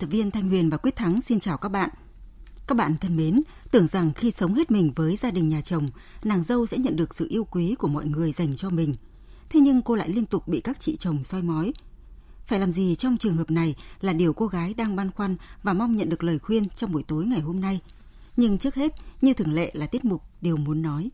Tập viên Thanh Huyền và Quyết Thắng xin chào các bạn. Các bạn thân mến, tưởng rằng khi sống hết mình với gia đình nhà chồng, nàng dâu sẽ nhận được sự yêu quý của mọi người dành cho mình. Thế nhưng cô lại liên tục bị các chị chồng soi mói. Phải làm gì trong trường hợp này là điều cô gái đang băn khoăn và mong nhận được lời khuyên trong buổi tối ngày hôm nay. Nhưng trước hết, như thường lệ là tiết mục Điều muốn nói.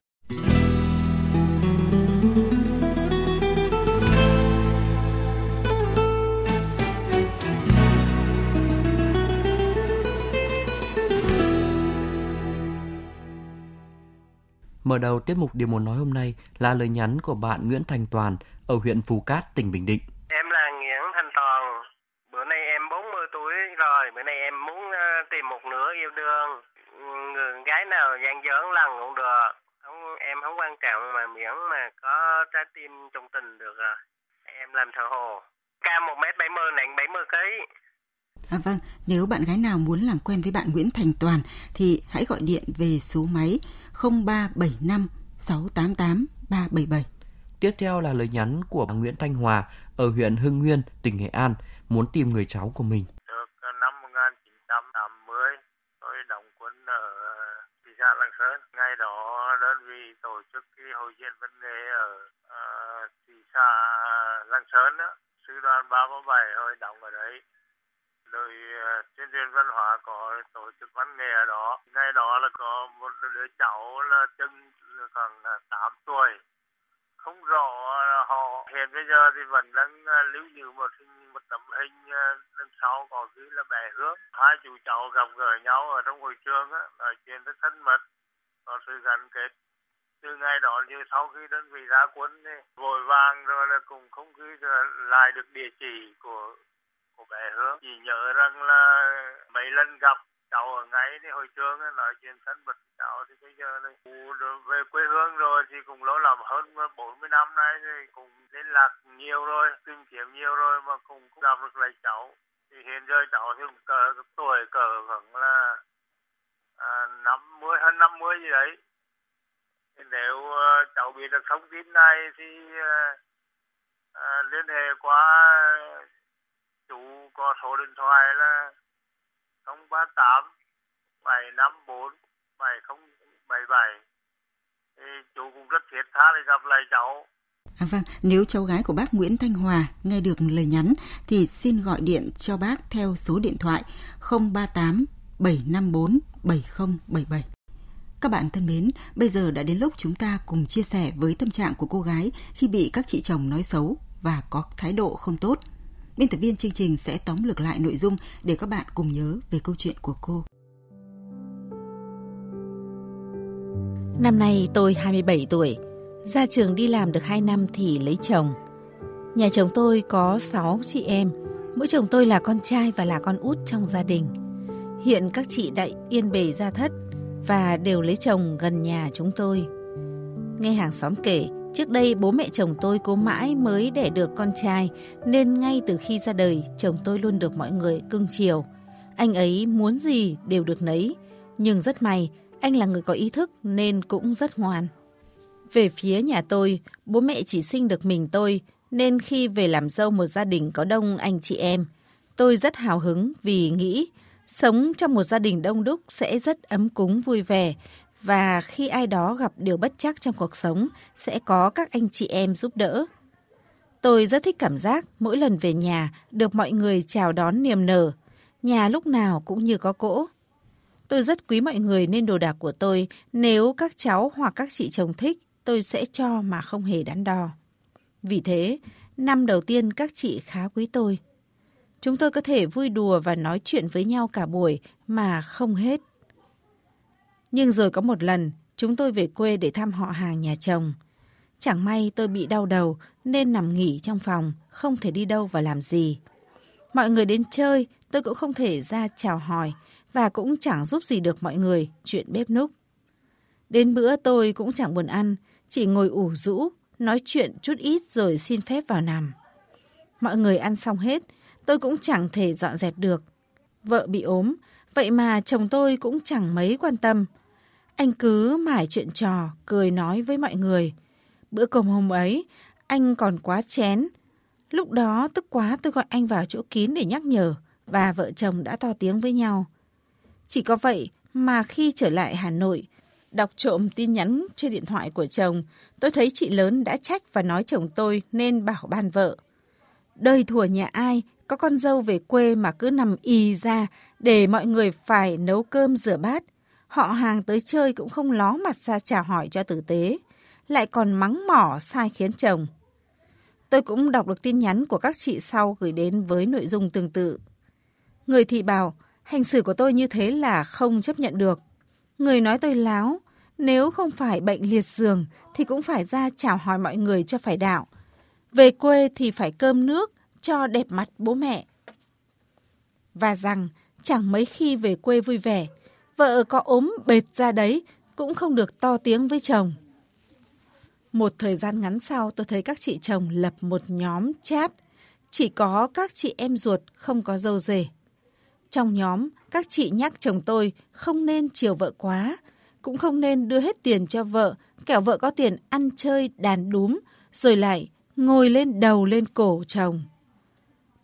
Mở đầu tiết mục Điều muốn nói hôm nay là lời nhắn của bạn Nguyễn Thành Toàn ở huyện Phú Cát, tỉnh Bình Định. Em là Nguyễn Thành Toàn. Bữa nay em 40 tuổi rồi. Bữa nay em muốn ờ, tìm một nửa yêu đương. Người gái nào gian dớn lần cũng được. Không, em không quan trọng mà miễn mà có trái tim trong tình được rồi. Em làm thợ hồ. Cao 1m70, nặng 70 kg. À, vâng, nếu bạn gái nào muốn làm quen với bạn Nguyễn Thành Toàn thì hãy gọi điện về số máy 0375 688 377. Tiếp theo là lời nhắn của bà Nguyễn Thanh Hòa ở huyện Hưng Nguyên, tỉnh Nghệ An, muốn tìm người cháu của mình. Được năm 1980, tôi đóng quân ở thị xã Lạng Sơn. Ngày đó đơn vị tổ chức cái hội diễn vấn đề ở uh, thị xã Lạng Sơn đó. Sư đoàn 337 hồi đóng ở đấy đội à, tuyên truyền văn hóa có tổ chức văn nghệ ở đó. Ngày đó là có một đứa cháu là chừng khoảng à, 8 tuổi. Không rõ họ, hiện bây giờ thì vẫn đang à, lưu giữ một hình, một tấm hình đằng sau có ghi là bè hướng hai chú cháu gặp gỡ nhau ở trong hội trường á, nói chuyện rất thân mật, có sự gắn kết. Từ ngày đó như sau khi đơn vị ra quân thì vội vàng rồi là cùng không khí lại được địa chỉ của của bé Hương. Chỉ nhớ rằng là mấy lần gặp cháu ở ngay thì hồi trường nói chuyện thân mật cháu thì bây giờ này về quê hương rồi thì cũng lâu lắm hơn 40 năm nay thì cũng liên lạc nhiều rồi tìm kiếm nhiều rồi mà cũng gặp được lại cháu thì hiện giờ cháu thì cũng cỡ tuổi cỡ khoảng là à, 50 hơn 50 gì đấy thì nếu uh, cháu biết được thông tin này thì uh, uh, liên hệ qua chú có số điện thoại là 038 754 7077 thì chú cũng rất thiết tha để gặp lại cháu. À vâng, nếu cháu gái của bác Nguyễn Thanh Hòa nghe được lời nhắn thì xin gọi điện cho bác theo số điện thoại 038 754 7077. Các bạn thân mến, bây giờ đã đến lúc chúng ta cùng chia sẻ với tâm trạng của cô gái khi bị các chị chồng nói xấu và có thái độ không tốt. Biên tập viên chương trình sẽ tóm lược lại nội dung để các bạn cùng nhớ về câu chuyện của cô. Năm nay tôi 27 tuổi, ra trường đi làm được 2 năm thì lấy chồng. Nhà chồng tôi có 6 chị em, mỗi chồng tôi là con trai và là con út trong gia đình. Hiện các chị đã yên bề gia thất và đều lấy chồng gần nhà chúng tôi. Nghe hàng xóm kể, Trước đây bố mẹ chồng tôi cố mãi mới đẻ được con trai nên ngay từ khi ra đời chồng tôi luôn được mọi người cưng chiều. Anh ấy muốn gì đều được nấy, nhưng rất may anh là người có ý thức nên cũng rất ngoan. Về phía nhà tôi, bố mẹ chỉ sinh được mình tôi nên khi về làm dâu một gia đình có đông anh chị em, tôi rất hào hứng vì nghĩ sống trong một gia đình đông đúc sẽ rất ấm cúng vui vẻ và khi ai đó gặp điều bất chắc trong cuộc sống sẽ có các anh chị em giúp đỡ. Tôi rất thích cảm giác mỗi lần về nhà được mọi người chào đón niềm nở, nhà lúc nào cũng như có cỗ. Tôi rất quý mọi người nên đồ đạc của tôi nếu các cháu hoặc các chị chồng thích tôi sẽ cho mà không hề đắn đo. Vì thế, năm đầu tiên các chị khá quý tôi. Chúng tôi có thể vui đùa và nói chuyện với nhau cả buổi mà không hết. Nhưng rồi có một lần, chúng tôi về quê để thăm họ hàng nhà chồng. Chẳng may tôi bị đau đầu nên nằm nghỉ trong phòng, không thể đi đâu và làm gì. Mọi người đến chơi, tôi cũng không thể ra chào hỏi và cũng chẳng giúp gì được mọi người chuyện bếp núc. Đến bữa tôi cũng chẳng buồn ăn, chỉ ngồi ủ rũ, nói chuyện chút ít rồi xin phép vào nằm. Mọi người ăn xong hết, tôi cũng chẳng thể dọn dẹp được. Vợ bị ốm, vậy mà chồng tôi cũng chẳng mấy quan tâm. Anh cứ mải chuyện trò, cười nói với mọi người. Bữa cơm hôm ấy, anh còn quá chén. Lúc đó tức quá tôi gọi anh vào chỗ kín để nhắc nhở và vợ chồng đã to tiếng với nhau. Chỉ có vậy mà khi trở lại Hà Nội, đọc trộm tin nhắn trên điện thoại của chồng, tôi thấy chị lớn đã trách và nói chồng tôi nên bảo ban vợ. Đời thủa nhà ai, có con dâu về quê mà cứ nằm y ra để mọi người phải nấu cơm rửa bát. Họ hàng tới chơi cũng không ló mặt ra chào hỏi cho tử tế, lại còn mắng mỏ sai khiến chồng. Tôi cũng đọc được tin nhắn của các chị sau gửi đến với nội dung tương tự. Người thị bảo, hành xử của tôi như thế là không chấp nhận được. Người nói tôi láo, nếu không phải bệnh liệt giường thì cũng phải ra chào hỏi mọi người cho phải đạo. Về quê thì phải cơm nước cho đẹp mặt bố mẹ. Và rằng chẳng mấy khi về quê vui vẻ, vợ có ốm bệt ra đấy cũng không được to tiếng với chồng. Một thời gian ngắn sau tôi thấy các chị chồng lập một nhóm chat, chỉ có các chị em ruột không có dâu rể. Trong nhóm, các chị nhắc chồng tôi không nên chiều vợ quá, cũng không nên đưa hết tiền cho vợ, kẻo vợ có tiền ăn chơi đàn đúm, rồi lại ngồi lên đầu lên cổ chồng.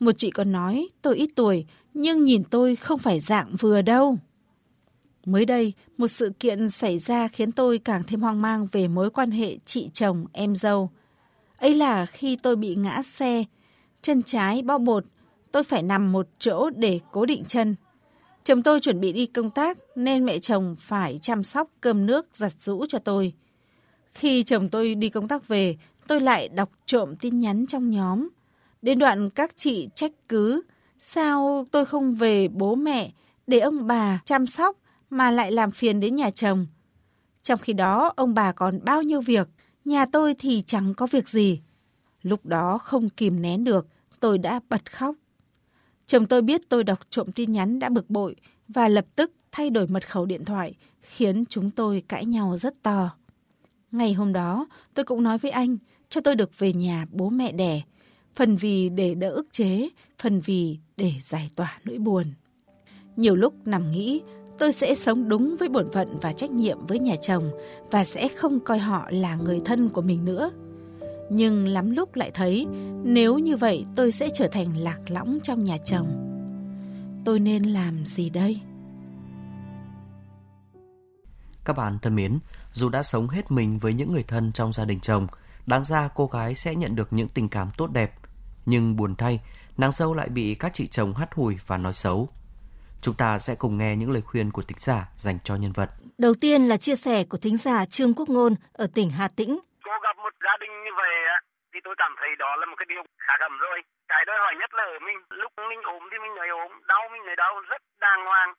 Một chị còn nói tôi ít tuổi, nhưng nhìn tôi không phải dạng vừa đâu. Mới đây, một sự kiện xảy ra khiến tôi càng thêm hoang mang về mối quan hệ chị chồng em dâu. Ấy là khi tôi bị ngã xe, chân trái bao bột, tôi phải nằm một chỗ để cố định chân. Chồng tôi chuẩn bị đi công tác nên mẹ chồng phải chăm sóc cơm nước giặt rũ cho tôi. Khi chồng tôi đi công tác về, tôi lại đọc trộm tin nhắn trong nhóm. Đến đoạn các chị trách cứ, sao tôi không về bố mẹ để ông bà chăm sóc mà lại làm phiền đến nhà chồng. Trong khi đó, ông bà còn bao nhiêu việc, nhà tôi thì chẳng có việc gì. Lúc đó không kìm nén được, tôi đã bật khóc. Chồng tôi biết tôi đọc trộm tin nhắn đã bực bội và lập tức thay đổi mật khẩu điện thoại, khiến chúng tôi cãi nhau rất to. Ngày hôm đó, tôi cũng nói với anh cho tôi được về nhà bố mẹ đẻ, phần vì để đỡ ức chế, phần vì để giải tỏa nỗi buồn. Nhiều lúc nằm nghĩ tôi sẽ sống đúng với bổn phận và trách nhiệm với nhà chồng và sẽ không coi họ là người thân của mình nữa. Nhưng lắm lúc lại thấy nếu như vậy tôi sẽ trở thành lạc lõng trong nhà chồng. Tôi nên làm gì đây? Các bạn thân mến, dù đã sống hết mình với những người thân trong gia đình chồng, đáng ra cô gái sẽ nhận được những tình cảm tốt đẹp. Nhưng buồn thay, nàng dâu lại bị các chị chồng hắt hủi và nói xấu. Chúng ta sẽ cùng nghe những lời khuyên của thính giả dành cho nhân vật. Đầu tiên là chia sẻ của thính giả Trương Quốc Ngôn ở tỉnh Hà Tĩnh. Cô gặp một gia đình như vậy thì tôi cảm thấy đó là một cái điều khá gầm rồi. Cái đòi hỏi nhất là ở mình, lúc mình ốm thì mình nói ốm, đau mình nói đau rất đàng hoàng.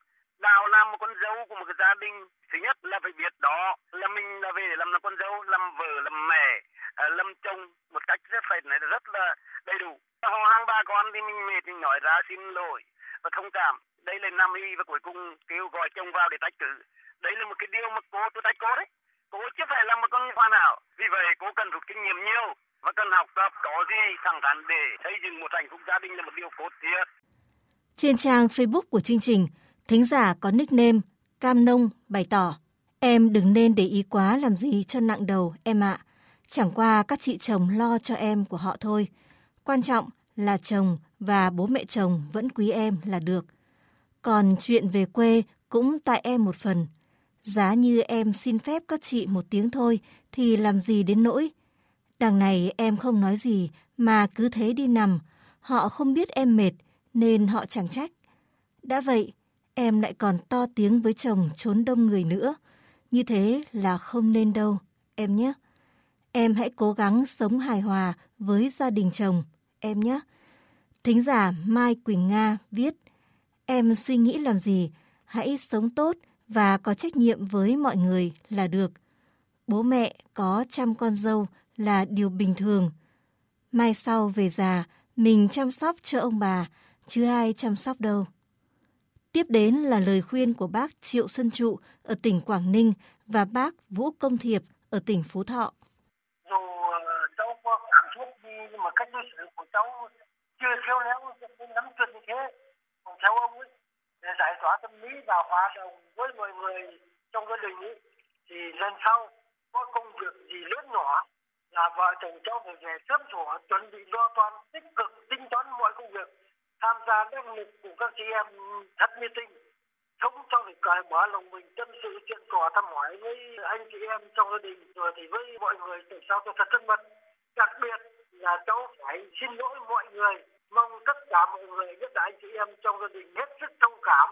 Đào làm một con dâu của một cái gia đình, thứ nhất là phải biết đó là mình là về để làm là con dâu, làm vợ, làm mẹ, à, làm chồng một cách rất phải này rất là đầy đủ. Họ hàng ba con thì mình mệt mình nói ra xin lỗi và thông cảm đây là nam y và cuối cùng kêu gọi chồng vào để tách cử. Đây là một cái điều mà cô tôi tách cô đấy. Cô chưa phải là một con hoàn nào? vì vậy cô cần rút kinh nghiệm nhiều và cần học tập có gì thẳng thắn để xây dựng một hạnh phúc gia đình là một điều cốt thiết trên trang Facebook của chương trình, thính giả có nickname Cam Nông bày tỏ, em đừng nên để ý quá làm gì cho nặng đầu em ạ. Chẳng qua các chị chồng lo cho em của họ thôi. Quan trọng là chồng và bố mẹ chồng vẫn quý em là được còn chuyện về quê cũng tại em một phần. Giá như em xin phép các chị một tiếng thôi thì làm gì đến nỗi. Đằng này em không nói gì mà cứ thế đi nằm. Họ không biết em mệt nên họ chẳng trách. Đã vậy, em lại còn to tiếng với chồng trốn đông người nữa. Như thế là không nên đâu, em nhé. Em hãy cố gắng sống hài hòa với gia đình chồng, em nhé. Thính giả Mai Quỳnh Nga viết Em suy nghĩ làm gì, hãy sống tốt và có trách nhiệm với mọi người là được. Bố mẹ có chăm con dâu là điều bình thường. Mai sau về già, mình chăm sóc cho ông bà, chứ ai chăm sóc đâu. Tiếp đến là lời khuyên của bác Triệu Xuân Trụ ở tỉnh Quảng Ninh và bác Vũ Công Thiệp ở tỉnh Phú Thọ. Dù ờ, cháu có cảm xúc đi nhưng mà cách đối xử của cháu chưa khéo léo nên nắm chuyện như thế. Theo ông ấy, để giải tỏa tâm lý và hòa đồng với mọi người trong gia đình ấy, thì lần sau có công việc gì lớn nhỏ là vợ chồng cháu phải về sớm sủa chuẩn bị lo toan tích cực tính toán mọi công việc tham gia năng lực của các chị em thật nhiệt tình sống cho việc cởi mở lòng mình tâm sự chuyện trò thăm hỏi với anh chị em trong gia đình rồi thì với mọi người từ sao cho thật thân mật. Đặc biệt là cháu phải xin lỗi mọi người mong tất cả mọi người, nhất là anh chị em trong gia đình hết sức thông cảm.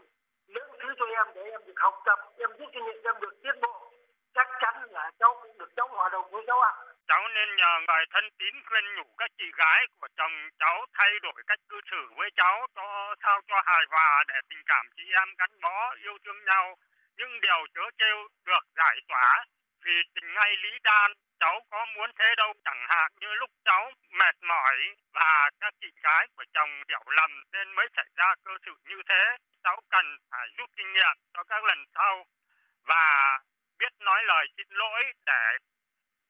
Lượng thứ cho em để em được học tập, em rút kinh nghiệm em được tiến bộ. Chắc chắn là cháu cũng được, cháu hòa đồng với cháu ạ. À cháu nên nhờ người thân tín khuyên nhủ các chị gái của chồng cháu thay đổi cách cư xử với cháu cho sao cho hài hòa để tình cảm chị em gắn bó, yêu thương nhau. Nhưng điều chớ trêu được giải tỏa vì tình ngay lý đan cháu có muốn thế đâu chẳng hạn như lúc cháu mệt mỏi và các chị gái của chồng hiểu lầm nên mới xảy ra cơ sự như thế cháu cần phải rút kinh nghiệm cho các lần sau và biết nói lời xin lỗi để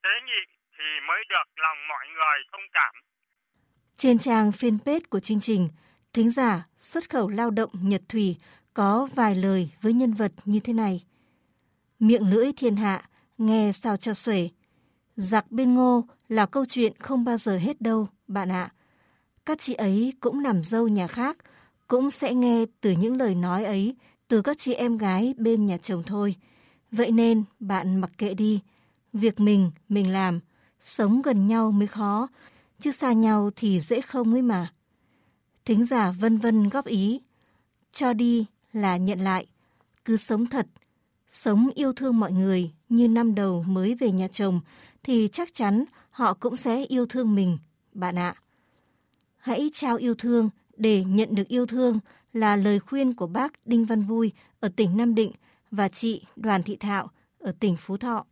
tế nhị thì mới được lòng mọi người thông cảm. Trên trang fanpage của chương trình, thính giả xuất khẩu lao động Nhật Thủy có vài lời với nhân vật như thế này. Miệng lưỡi thiên hạ, nghe sao cho xuể. Giặc bên ngô là câu chuyện không bao giờ hết đâu, bạn ạ. Các chị ấy cũng nằm dâu nhà khác, cũng sẽ nghe từ những lời nói ấy từ các chị em gái bên nhà chồng thôi. Vậy nên bạn mặc kệ đi, việc mình mình làm, Sống gần nhau mới khó, chứ xa nhau thì dễ không ấy mà. Thính giả vân vân góp ý, cho đi là nhận lại, cứ sống thật, sống yêu thương mọi người như năm đầu mới về nhà chồng thì chắc chắn họ cũng sẽ yêu thương mình, bạn ạ. Hãy trao yêu thương để nhận được yêu thương là lời khuyên của bác Đinh Văn Vui ở tỉnh Nam Định và chị Đoàn Thị Thạo ở tỉnh Phú Thọ.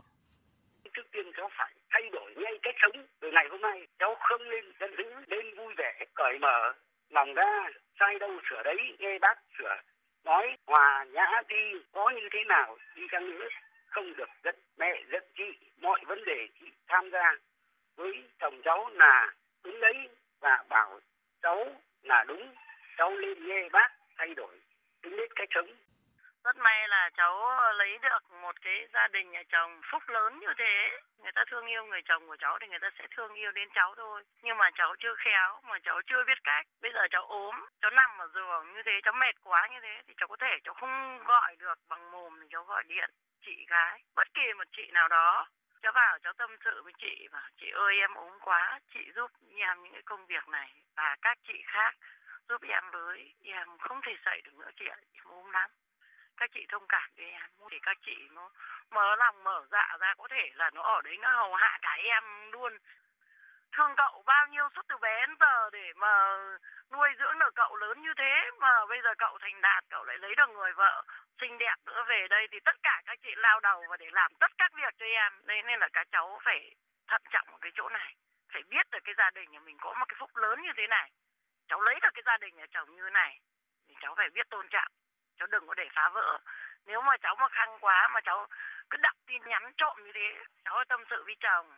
Trước tiên cháu phải thay đổi cái cách sống từ ngày hôm nay cháu không nên dân dữ nên vui vẻ cởi mở lòng ra sai đâu sửa đấy nghe bác sửa nói hòa nhã đi có như thế nào đi chăng nữa không được giận mẹ, giận chị, mọi vấn đề chị tham gia với chồng cháu là đúng đấy và bảo cháu là đúng. Cháu lên nghe bác thay đổi tính nết cách sống. Rất may là cháu lấy được một cái gia đình nhà chồng phúc lớn như thế. Người ta thương yêu người chồng của cháu thì người ta sẽ thương yêu đến cháu thôi. Nhưng mà cháu chưa khéo, mà cháu chưa biết cách. Bây giờ cháu ốm, cháu nằm ở giường như thế, cháu mệt quá như thế, thì cháu có thể cháu không gọi được bằng mồm thì cháu gọi điện chị gái, bất kỳ một chị nào đó cháu vào cháu tâm sự với chị và chị ơi, em ốm quá, chị giúp em những cái công việc này và các chị khác giúp em với, em không thể dậy được nữa chị ạ, em ốm lắm. Các chị thông cảm với em, thì các chị nó mở lòng, mở dạ ra, có thể là nó ở đấy nó hầu hạ cả em luôn. Thương cậu bao nhiêu suốt từ bé đến giờ để mà nuôi dưỡng được cậu lớn như thế, mà bây giờ cậu thành đạt, cậu lại lấy được người vợ xinh đẹp nữa về đây thì tất cả các chị lao đầu và để làm tất các việc cho em. Nên nên là các cháu phải thận trọng ở cái chỗ này. Phải biết được cái gia đình nhà mình có một cái phúc lớn như thế này. Cháu lấy được cái gia đình nhà chồng như này thì cháu phải biết tôn trọng. Cháu đừng có để phá vỡ. Nếu mà cháu mà khăng quá, mà cháu cứ đọc tin nhắn trộm như thế, cháu tâm sự với chồng,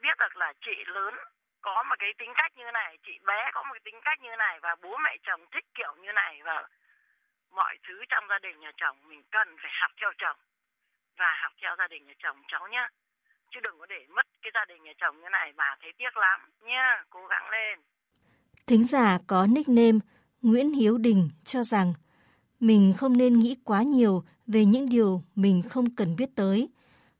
biết được là chị lớn có một cái tính cách như này, chị bé có một cái tính cách như này và bố mẹ chồng thích kiểu như này và mọi thứ trong gia đình nhà chồng mình cần phải học theo chồng và học theo gia đình nhà chồng cháu nhá chứ đừng có để mất cái gia đình nhà chồng như này bà thấy tiếc lắm nhá cố gắng lên thính giả có nickname Nguyễn Hiếu Đình cho rằng mình không nên nghĩ quá nhiều về những điều mình không cần biết tới.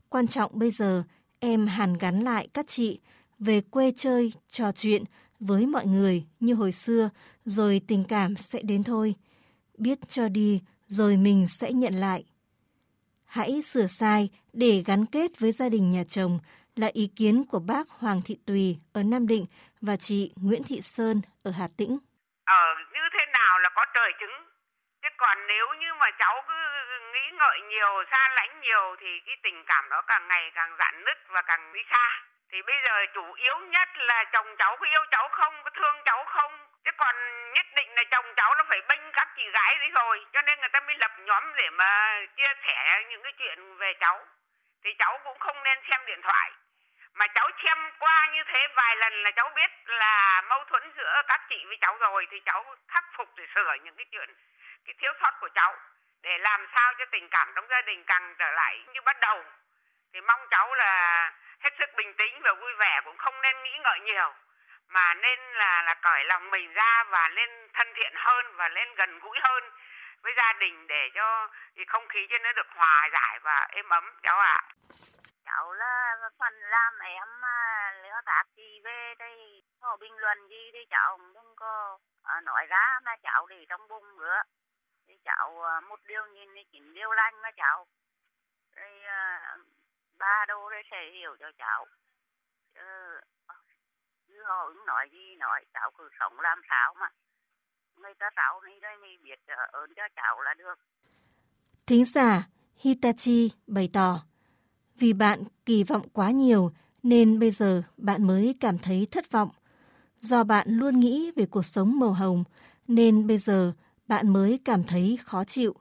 Quan trọng bây giờ em hàn gắn lại các chị về quê chơi, trò chuyện với mọi người như hồi xưa, rồi tình cảm sẽ đến thôi. Biết cho đi, rồi mình sẽ nhận lại. Hãy sửa sai để gắn kết với gia đình nhà chồng là ý kiến của bác Hoàng Thị Tùy ở Nam Định và chị Nguyễn Thị Sơn ở Hà Tĩnh. Ờ, như thế nào là có trời chứng chứ còn nếu như mà cháu cứ nghĩ ngợi nhiều xa lánh nhiều thì cái tình cảm đó càng ngày càng dạn nứt và càng đi xa thì bây giờ chủ yếu nhất là chồng cháu có yêu cháu không có thương cháu không thế còn nhất định là chồng cháu nó phải bênh các chị gái đấy rồi, cho nên người ta mới lập nhóm để mà chia sẻ những cái chuyện về cháu. Thì cháu cũng không nên xem điện thoại. Mà cháu xem qua như thế vài lần là cháu biết là mâu thuẫn giữa các chị với cháu rồi, thì cháu khắc phục để sửa những cái chuyện, cái thiếu sót của cháu, để làm sao cho tình cảm trong gia đình càng trở lại như bắt đầu. Thì mong cháu là hết sức bình tĩnh và vui vẻ, cũng không nên nghĩ ngợi nhiều mà nên là là cởi lòng mình ra và nên thân thiện hơn và lên gần gũi hơn với gia đình để cho thì không khí cho nó được hòa giải và êm ấm, cháu ạ. À. Cháu là phần làm em nếu tác gì về đây, có bình luận gì thì cháu cũng có à, nói ra mà cháu để trong bụng nữa. Thì cháu à, một điều nhìn thì chín điều lành mà cháu. Rồi à, ba đô đây sẽ hiểu cho cháu. Chứ chứ họ cũng nói gì, nói cháu cứ sống làm sao mà. Người ta cháu đi đây mình biết ờ, ơn cho cháu là được. Thính giả Hitachi bày tỏ, vì bạn kỳ vọng quá nhiều nên bây giờ bạn mới cảm thấy thất vọng. Do bạn luôn nghĩ về cuộc sống màu hồng nên bây giờ bạn mới cảm thấy khó chịu.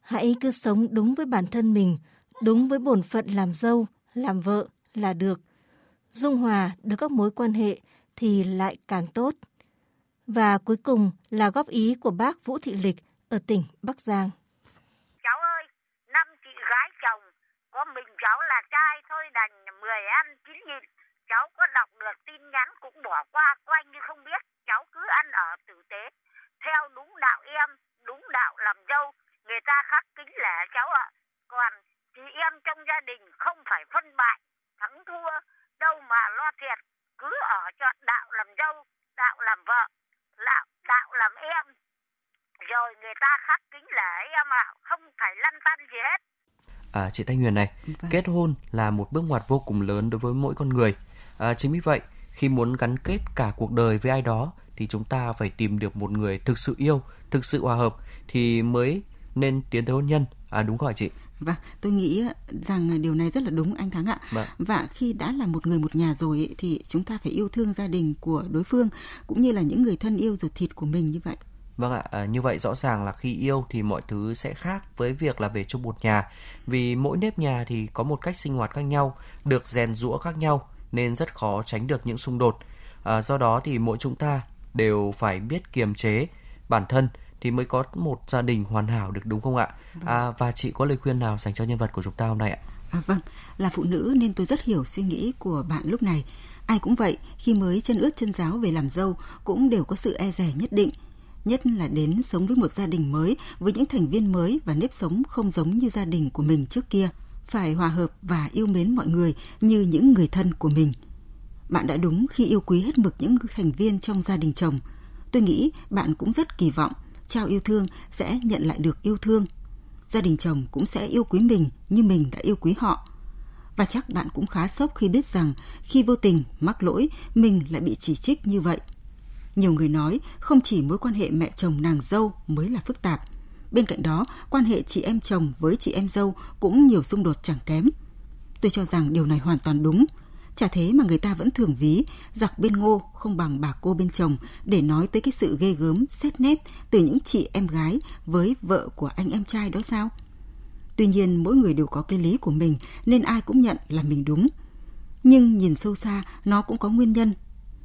Hãy cứ sống đúng với bản thân mình, đúng với bổn phận làm dâu, làm vợ là được dung hòa được các mối quan hệ thì lại càng tốt. Và cuối cùng là góp ý của bác Vũ Thị Lịch ở tỉnh Bắc Giang. Cháu ơi, năm chị gái chồng, có mình cháu là trai thôi đành 10 ăn 9 nhịn. Cháu có đọc được tin nhắn cũng bỏ qua quanh như không biết. Cháu cứ ăn ở tử tế, theo đúng đạo em, đúng đạo làm dâu. Người ta khắc kính lẻ cháu ạ. Còn chị em trong gia đình không phải phân bại, thắng thua, đâu mà lo thiệt cứ ở cho đạo làm dâu đạo làm vợ đạo đạo làm em rồi người ta khắc kính lễ em ạ à, không phải lăn tăn gì hết À, chị Thanh Huyền này, vâng. kết hôn là một bước ngoặt vô cùng lớn đối với mỗi con người. À, chính vì vậy, khi muốn gắn kết cả cuộc đời với ai đó thì chúng ta phải tìm được một người thực sự yêu, thực sự hòa hợp thì mới nên tiến tới hôn nhân. À đúng rồi chị. Vâng, tôi nghĩ rằng điều này rất là đúng anh Thắng ạ. Vâng. Và khi đã là một người một nhà rồi thì chúng ta phải yêu thương gia đình của đối phương cũng như là những người thân yêu ruột thịt của mình như vậy. Vâng ạ, à, như vậy rõ ràng là khi yêu thì mọi thứ sẽ khác với việc là về chung một nhà. Vì mỗi nếp nhà thì có một cách sinh hoạt khác nhau, được rèn rũa khác nhau nên rất khó tránh được những xung đột. À, do đó thì mỗi chúng ta đều phải biết kiềm chế bản thân thì mới có một gia đình hoàn hảo được đúng không ạ? Vâng. À, và chị có lời khuyên nào dành cho nhân vật của chúng ta hôm nay ạ? À, vâng, là phụ nữ nên tôi rất hiểu suy nghĩ của bạn lúc này. Ai cũng vậy, khi mới chân ướt chân giáo về làm dâu cũng đều có sự e rẻ nhất định. Nhất là đến sống với một gia đình mới, với những thành viên mới và nếp sống không giống như gia đình của mình trước kia. Phải hòa hợp và yêu mến mọi người như những người thân của mình. Bạn đã đúng khi yêu quý hết mực những thành viên trong gia đình chồng. Tôi nghĩ bạn cũng rất kỳ vọng trao yêu thương sẽ nhận lại được yêu thương. Gia đình chồng cũng sẽ yêu quý mình như mình đã yêu quý họ. Và chắc bạn cũng khá sốc khi biết rằng khi vô tình mắc lỗi mình lại bị chỉ trích như vậy. Nhiều người nói không chỉ mối quan hệ mẹ chồng nàng dâu mới là phức tạp. Bên cạnh đó, quan hệ chị em chồng với chị em dâu cũng nhiều xung đột chẳng kém. Tôi cho rằng điều này hoàn toàn đúng – Chả thế mà người ta vẫn thường ví giặc bên ngô không bằng bà cô bên chồng để nói tới cái sự ghê gớm, xét nét từ những chị em gái với vợ của anh em trai đó sao? Tuy nhiên mỗi người đều có cái lý của mình nên ai cũng nhận là mình đúng. Nhưng nhìn sâu xa nó cũng có nguyên nhân.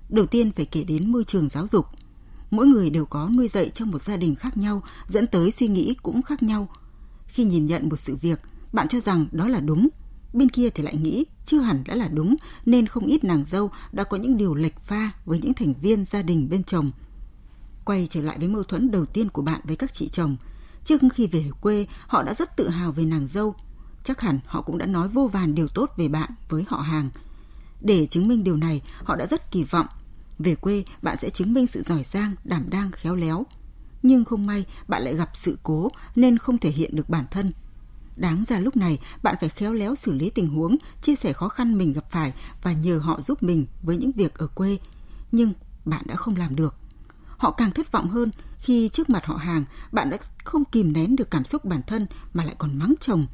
Đầu tiên phải kể đến môi trường giáo dục. Mỗi người đều có nuôi dạy trong một gia đình khác nhau dẫn tới suy nghĩ cũng khác nhau. Khi nhìn nhận một sự việc, bạn cho rằng đó là đúng – bên kia thì lại nghĩ chưa hẳn đã là đúng nên không ít nàng dâu đã có những điều lệch pha với những thành viên gia đình bên chồng. Quay trở lại với mâu thuẫn đầu tiên của bạn với các chị chồng. Trước khi về quê, họ đã rất tự hào về nàng dâu. Chắc hẳn họ cũng đã nói vô vàn điều tốt về bạn với họ hàng. Để chứng minh điều này, họ đã rất kỳ vọng. Về quê, bạn sẽ chứng minh sự giỏi giang, đảm đang, khéo léo. Nhưng không may, bạn lại gặp sự cố nên không thể hiện được bản thân Đáng ra lúc này bạn phải khéo léo xử lý tình huống, chia sẻ khó khăn mình gặp phải và nhờ họ giúp mình với những việc ở quê. Nhưng bạn đã không làm được. Họ càng thất vọng hơn khi trước mặt họ hàng bạn đã không kìm nén được cảm xúc bản thân mà lại còn mắng chồng.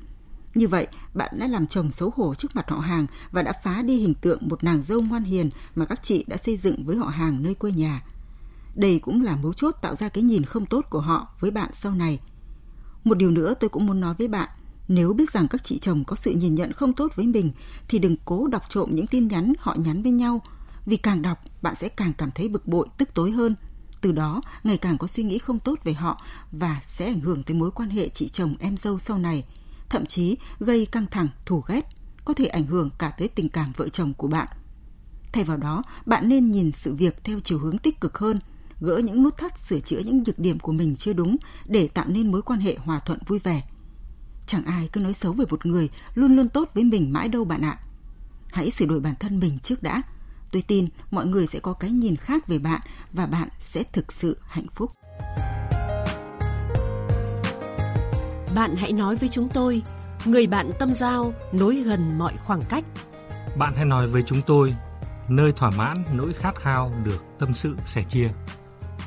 Như vậy, bạn đã làm chồng xấu hổ trước mặt họ hàng và đã phá đi hình tượng một nàng dâu ngoan hiền mà các chị đã xây dựng với họ hàng nơi quê nhà. Đây cũng là mấu chốt tạo ra cái nhìn không tốt của họ với bạn sau này. Một điều nữa tôi cũng muốn nói với bạn, nếu biết rằng các chị chồng có sự nhìn nhận không tốt với mình thì đừng cố đọc trộm những tin nhắn họ nhắn với nhau, vì càng đọc bạn sẽ càng cảm thấy bực bội, tức tối hơn. Từ đó, ngày càng có suy nghĩ không tốt về họ và sẽ ảnh hưởng tới mối quan hệ chị chồng em dâu sau này, thậm chí gây căng thẳng, thù ghét, có thể ảnh hưởng cả tới tình cảm vợ chồng của bạn. Thay vào đó, bạn nên nhìn sự việc theo chiều hướng tích cực hơn, gỡ những nút thắt sửa chữa những nhược điểm của mình chưa đúng để tạo nên mối quan hệ hòa thuận vui vẻ. Chẳng ai cứ nói xấu về một người luôn luôn tốt với mình mãi đâu bạn ạ. Hãy sửa đổi bản thân mình trước đã. Tôi tin mọi người sẽ có cái nhìn khác về bạn và bạn sẽ thực sự hạnh phúc. Bạn hãy nói với chúng tôi, người bạn tâm giao nối gần mọi khoảng cách. Bạn hãy nói với chúng tôi, nơi thỏa mãn nỗi khát khao được tâm sự sẻ chia.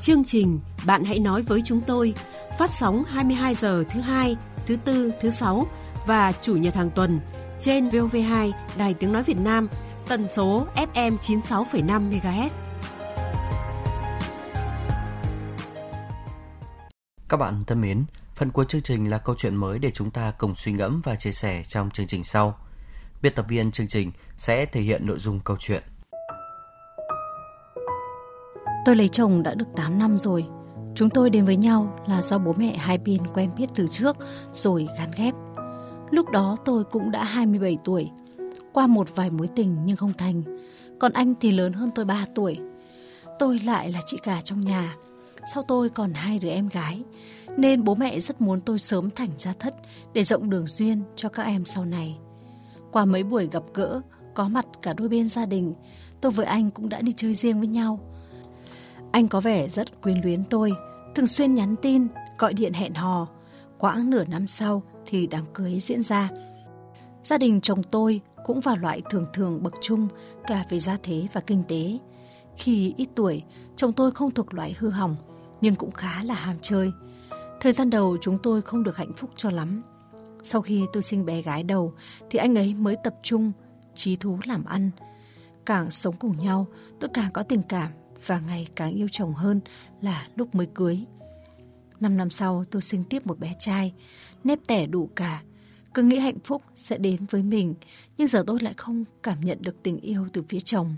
Chương trình Bạn hãy nói với chúng tôi phát sóng 22 giờ thứ hai, thứ tư, thứ sáu và chủ nhật hàng tuần trên VOV2 Đài Tiếng Nói Việt Nam, tần số FM 96,5 MHz. Các bạn thân mến, phần cuối chương trình là câu chuyện mới để chúng ta cùng suy ngẫm và chia sẻ trong chương trình sau. Biên tập viên chương trình sẽ thể hiện nội dung câu chuyện. Tôi lấy chồng đã được 8 năm rồi. Chúng tôi đến với nhau là do bố mẹ hai bên quen biết từ trước rồi gắn ghép. Lúc đó tôi cũng đã 27 tuổi, qua một vài mối tình nhưng không thành. Còn anh thì lớn hơn tôi 3 tuổi. Tôi lại là chị cả trong nhà. Sau tôi còn hai đứa em gái, nên bố mẹ rất muốn tôi sớm thành gia thất để rộng đường duyên cho các em sau này. Qua mấy buổi gặp gỡ, có mặt cả đôi bên gia đình, tôi với anh cũng đã đi chơi riêng với nhau. Anh có vẻ rất quyến luyến tôi, thường xuyên nhắn tin, gọi điện hẹn hò. Quãng nửa năm sau thì đám cưới diễn ra. Gia đình chồng tôi cũng vào loại thường thường bậc trung cả về gia thế và kinh tế. Khi ít tuổi, chồng tôi không thuộc loại hư hỏng, nhưng cũng khá là ham chơi. Thời gian đầu chúng tôi không được hạnh phúc cho lắm. Sau khi tôi sinh bé gái đầu thì anh ấy mới tập trung, trí thú làm ăn. Càng sống cùng nhau, tôi càng có tình cảm và ngày càng yêu chồng hơn là lúc mới cưới. Năm năm sau tôi sinh tiếp một bé trai, nếp tẻ đủ cả. Cứ nghĩ hạnh phúc sẽ đến với mình, nhưng giờ tôi lại không cảm nhận được tình yêu từ phía chồng.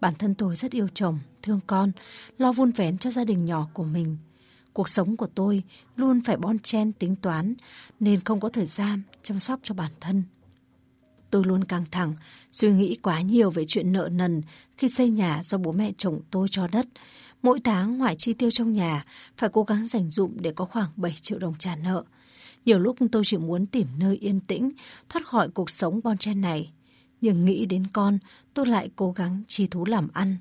Bản thân tôi rất yêu chồng, thương con, lo vun vén cho gia đình nhỏ của mình. Cuộc sống của tôi luôn phải bon chen tính toán, nên không có thời gian chăm sóc cho bản thân. Tôi luôn căng thẳng, suy nghĩ quá nhiều về chuyện nợ nần khi xây nhà do bố mẹ chồng tôi cho đất. Mỗi tháng ngoài chi tiêu trong nhà, phải cố gắng dành dụm để có khoảng 7 triệu đồng trả nợ. Nhiều lúc tôi chỉ muốn tìm nơi yên tĩnh, thoát khỏi cuộc sống bon chen này. Nhưng nghĩ đến con, tôi lại cố gắng chi thú làm ăn.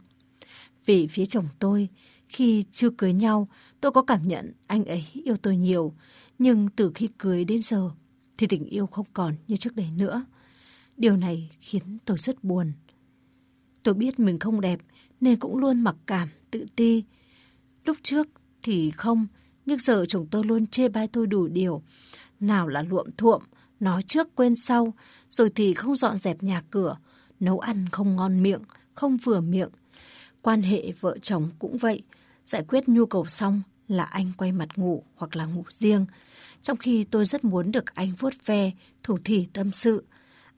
Vì phía chồng tôi, khi chưa cưới nhau, tôi có cảm nhận anh ấy yêu tôi nhiều. Nhưng từ khi cưới đến giờ, thì tình yêu không còn như trước đây nữa. Điều này khiến tôi rất buồn. Tôi biết mình không đẹp nên cũng luôn mặc cảm, tự ti. Lúc trước thì không, nhưng giờ chồng tôi luôn chê bai tôi đủ điều. Nào là luộm thuộm, nói trước quên sau, rồi thì không dọn dẹp nhà cửa, nấu ăn không ngon miệng, không vừa miệng. Quan hệ vợ chồng cũng vậy, giải quyết nhu cầu xong là anh quay mặt ngủ hoặc là ngủ riêng. Trong khi tôi rất muốn được anh vuốt ve, thủ thỉ tâm sự,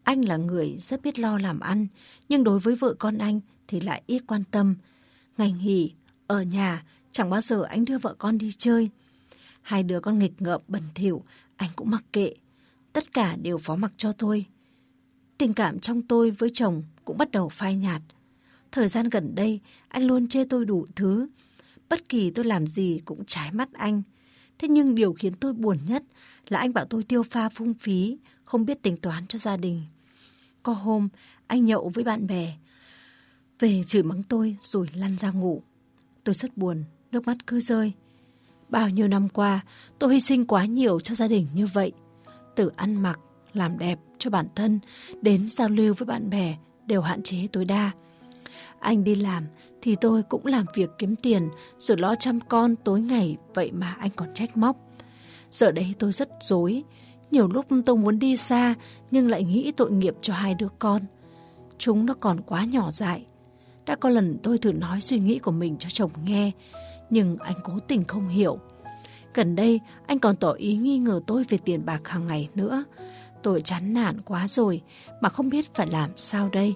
anh là người rất biết lo làm ăn, nhưng đối với vợ con anh thì lại ít quan tâm. Ngày nghỉ, ở nhà, chẳng bao giờ anh đưa vợ con đi chơi. Hai đứa con nghịch ngợm bẩn thỉu, anh cũng mặc kệ. Tất cả đều phó mặc cho tôi. Tình cảm trong tôi với chồng cũng bắt đầu phai nhạt. Thời gian gần đây, anh luôn chê tôi đủ thứ. Bất kỳ tôi làm gì cũng trái mắt anh. Thế nhưng điều khiến tôi buồn nhất là anh bảo tôi tiêu pha phung phí, không biết tính toán cho gia đình. Có hôm, anh nhậu với bạn bè. Về chửi mắng tôi rồi lăn ra ngủ. Tôi rất buồn, nước mắt cứ rơi. Bao nhiêu năm qua, tôi hy sinh quá nhiều cho gia đình như vậy. Từ ăn mặc, làm đẹp cho bản thân, đến giao lưu với bạn bè đều hạn chế tối đa. Anh đi làm thì tôi cũng làm việc kiếm tiền rồi lo chăm con tối ngày vậy mà anh còn trách móc. Giờ đây tôi rất dối, nhiều lúc tôi muốn đi xa nhưng lại nghĩ tội nghiệp cho hai đứa con. Chúng nó còn quá nhỏ dại. Đã có lần tôi thử nói suy nghĩ của mình cho chồng nghe, nhưng anh cố tình không hiểu. Gần đây, anh còn tỏ ý nghi ngờ tôi về tiền bạc hàng ngày nữa. Tôi chán nản quá rồi, mà không biết phải làm sao đây.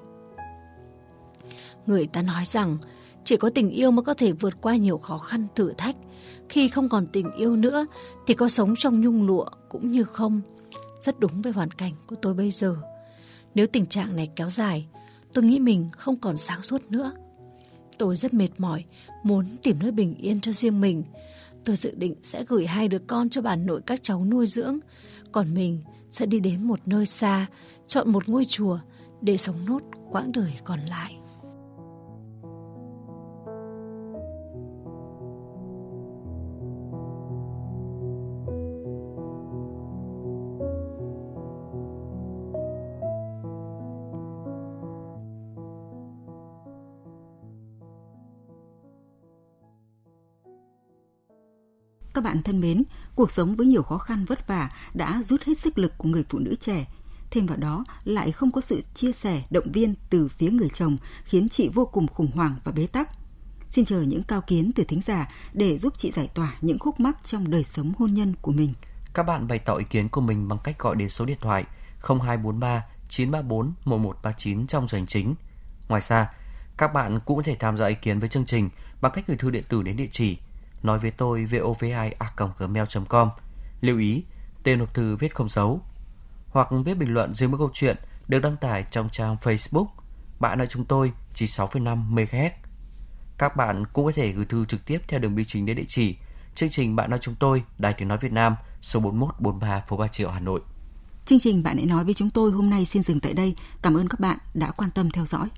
Người ta nói rằng, chỉ có tình yêu mới có thể vượt qua nhiều khó khăn thử thách. Khi không còn tình yêu nữa, thì có sống trong nhung lụa cũng như không. Rất đúng với hoàn cảnh của tôi bây giờ. Nếu tình trạng này kéo dài, tôi nghĩ mình không còn sáng suốt nữa. Tôi rất mệt mỏi, muốn tìm nơi bình yên cho riêng mình. Tôi dự định sẽ gửi hai đứa con cho bà nội các cháu nuôi dưỡng. Còn mình sẽ đi đến một nơi xa, chọn một ngôi chùa để sống nốt quãng đời còn lại. Các bạn thân mến, cuộc sống với nhiều khó khăn vất vả đã rút hết sức lực của người phụ nữ trẻ. Thêm vào đó, lại không có sự chia sẻ, động viên từ phía người chồng khiến chị vô cùng khủng hoảng và bế tắc. Xin chờ những cao kiến từ thính giả để giúp chị giải tỏa những khúc mắc trong đời sống hôn nhân của mình. Các bạn bày tỏ ý kiến của mình bằng cách gọi đến số điện thoại 0243 934 1139 trong giờ hành chính. Ngoài ra, các bạn cũng có thể tham gia ý kiến với chương trình bằng cách gửi thư điện tử đến địa chỉ nói với tôi vov2a.gmail.com. Lưu ý, tên hộp thư viết không dấu. Hoặc viết bình luận dưới mỗi câu chuyện được đăng tải trong trang Facebook Bạn nói chúng tôi chỉ 6,5 MHz. Các bạn cũng có thể gửi thư trực tiếp theo đường bưu chính đến địa chỉ chương trình Bạn nói chúng tôi, Đài Tiếng nói Việt Nam, số 4143 phố Ba Triệu, Hà Nội. Chương trình Bạn hãy nói với chúng tôi hôm nay xin dừng tại đây. Cảm ơn các bạn đã quan tâm theo dõi.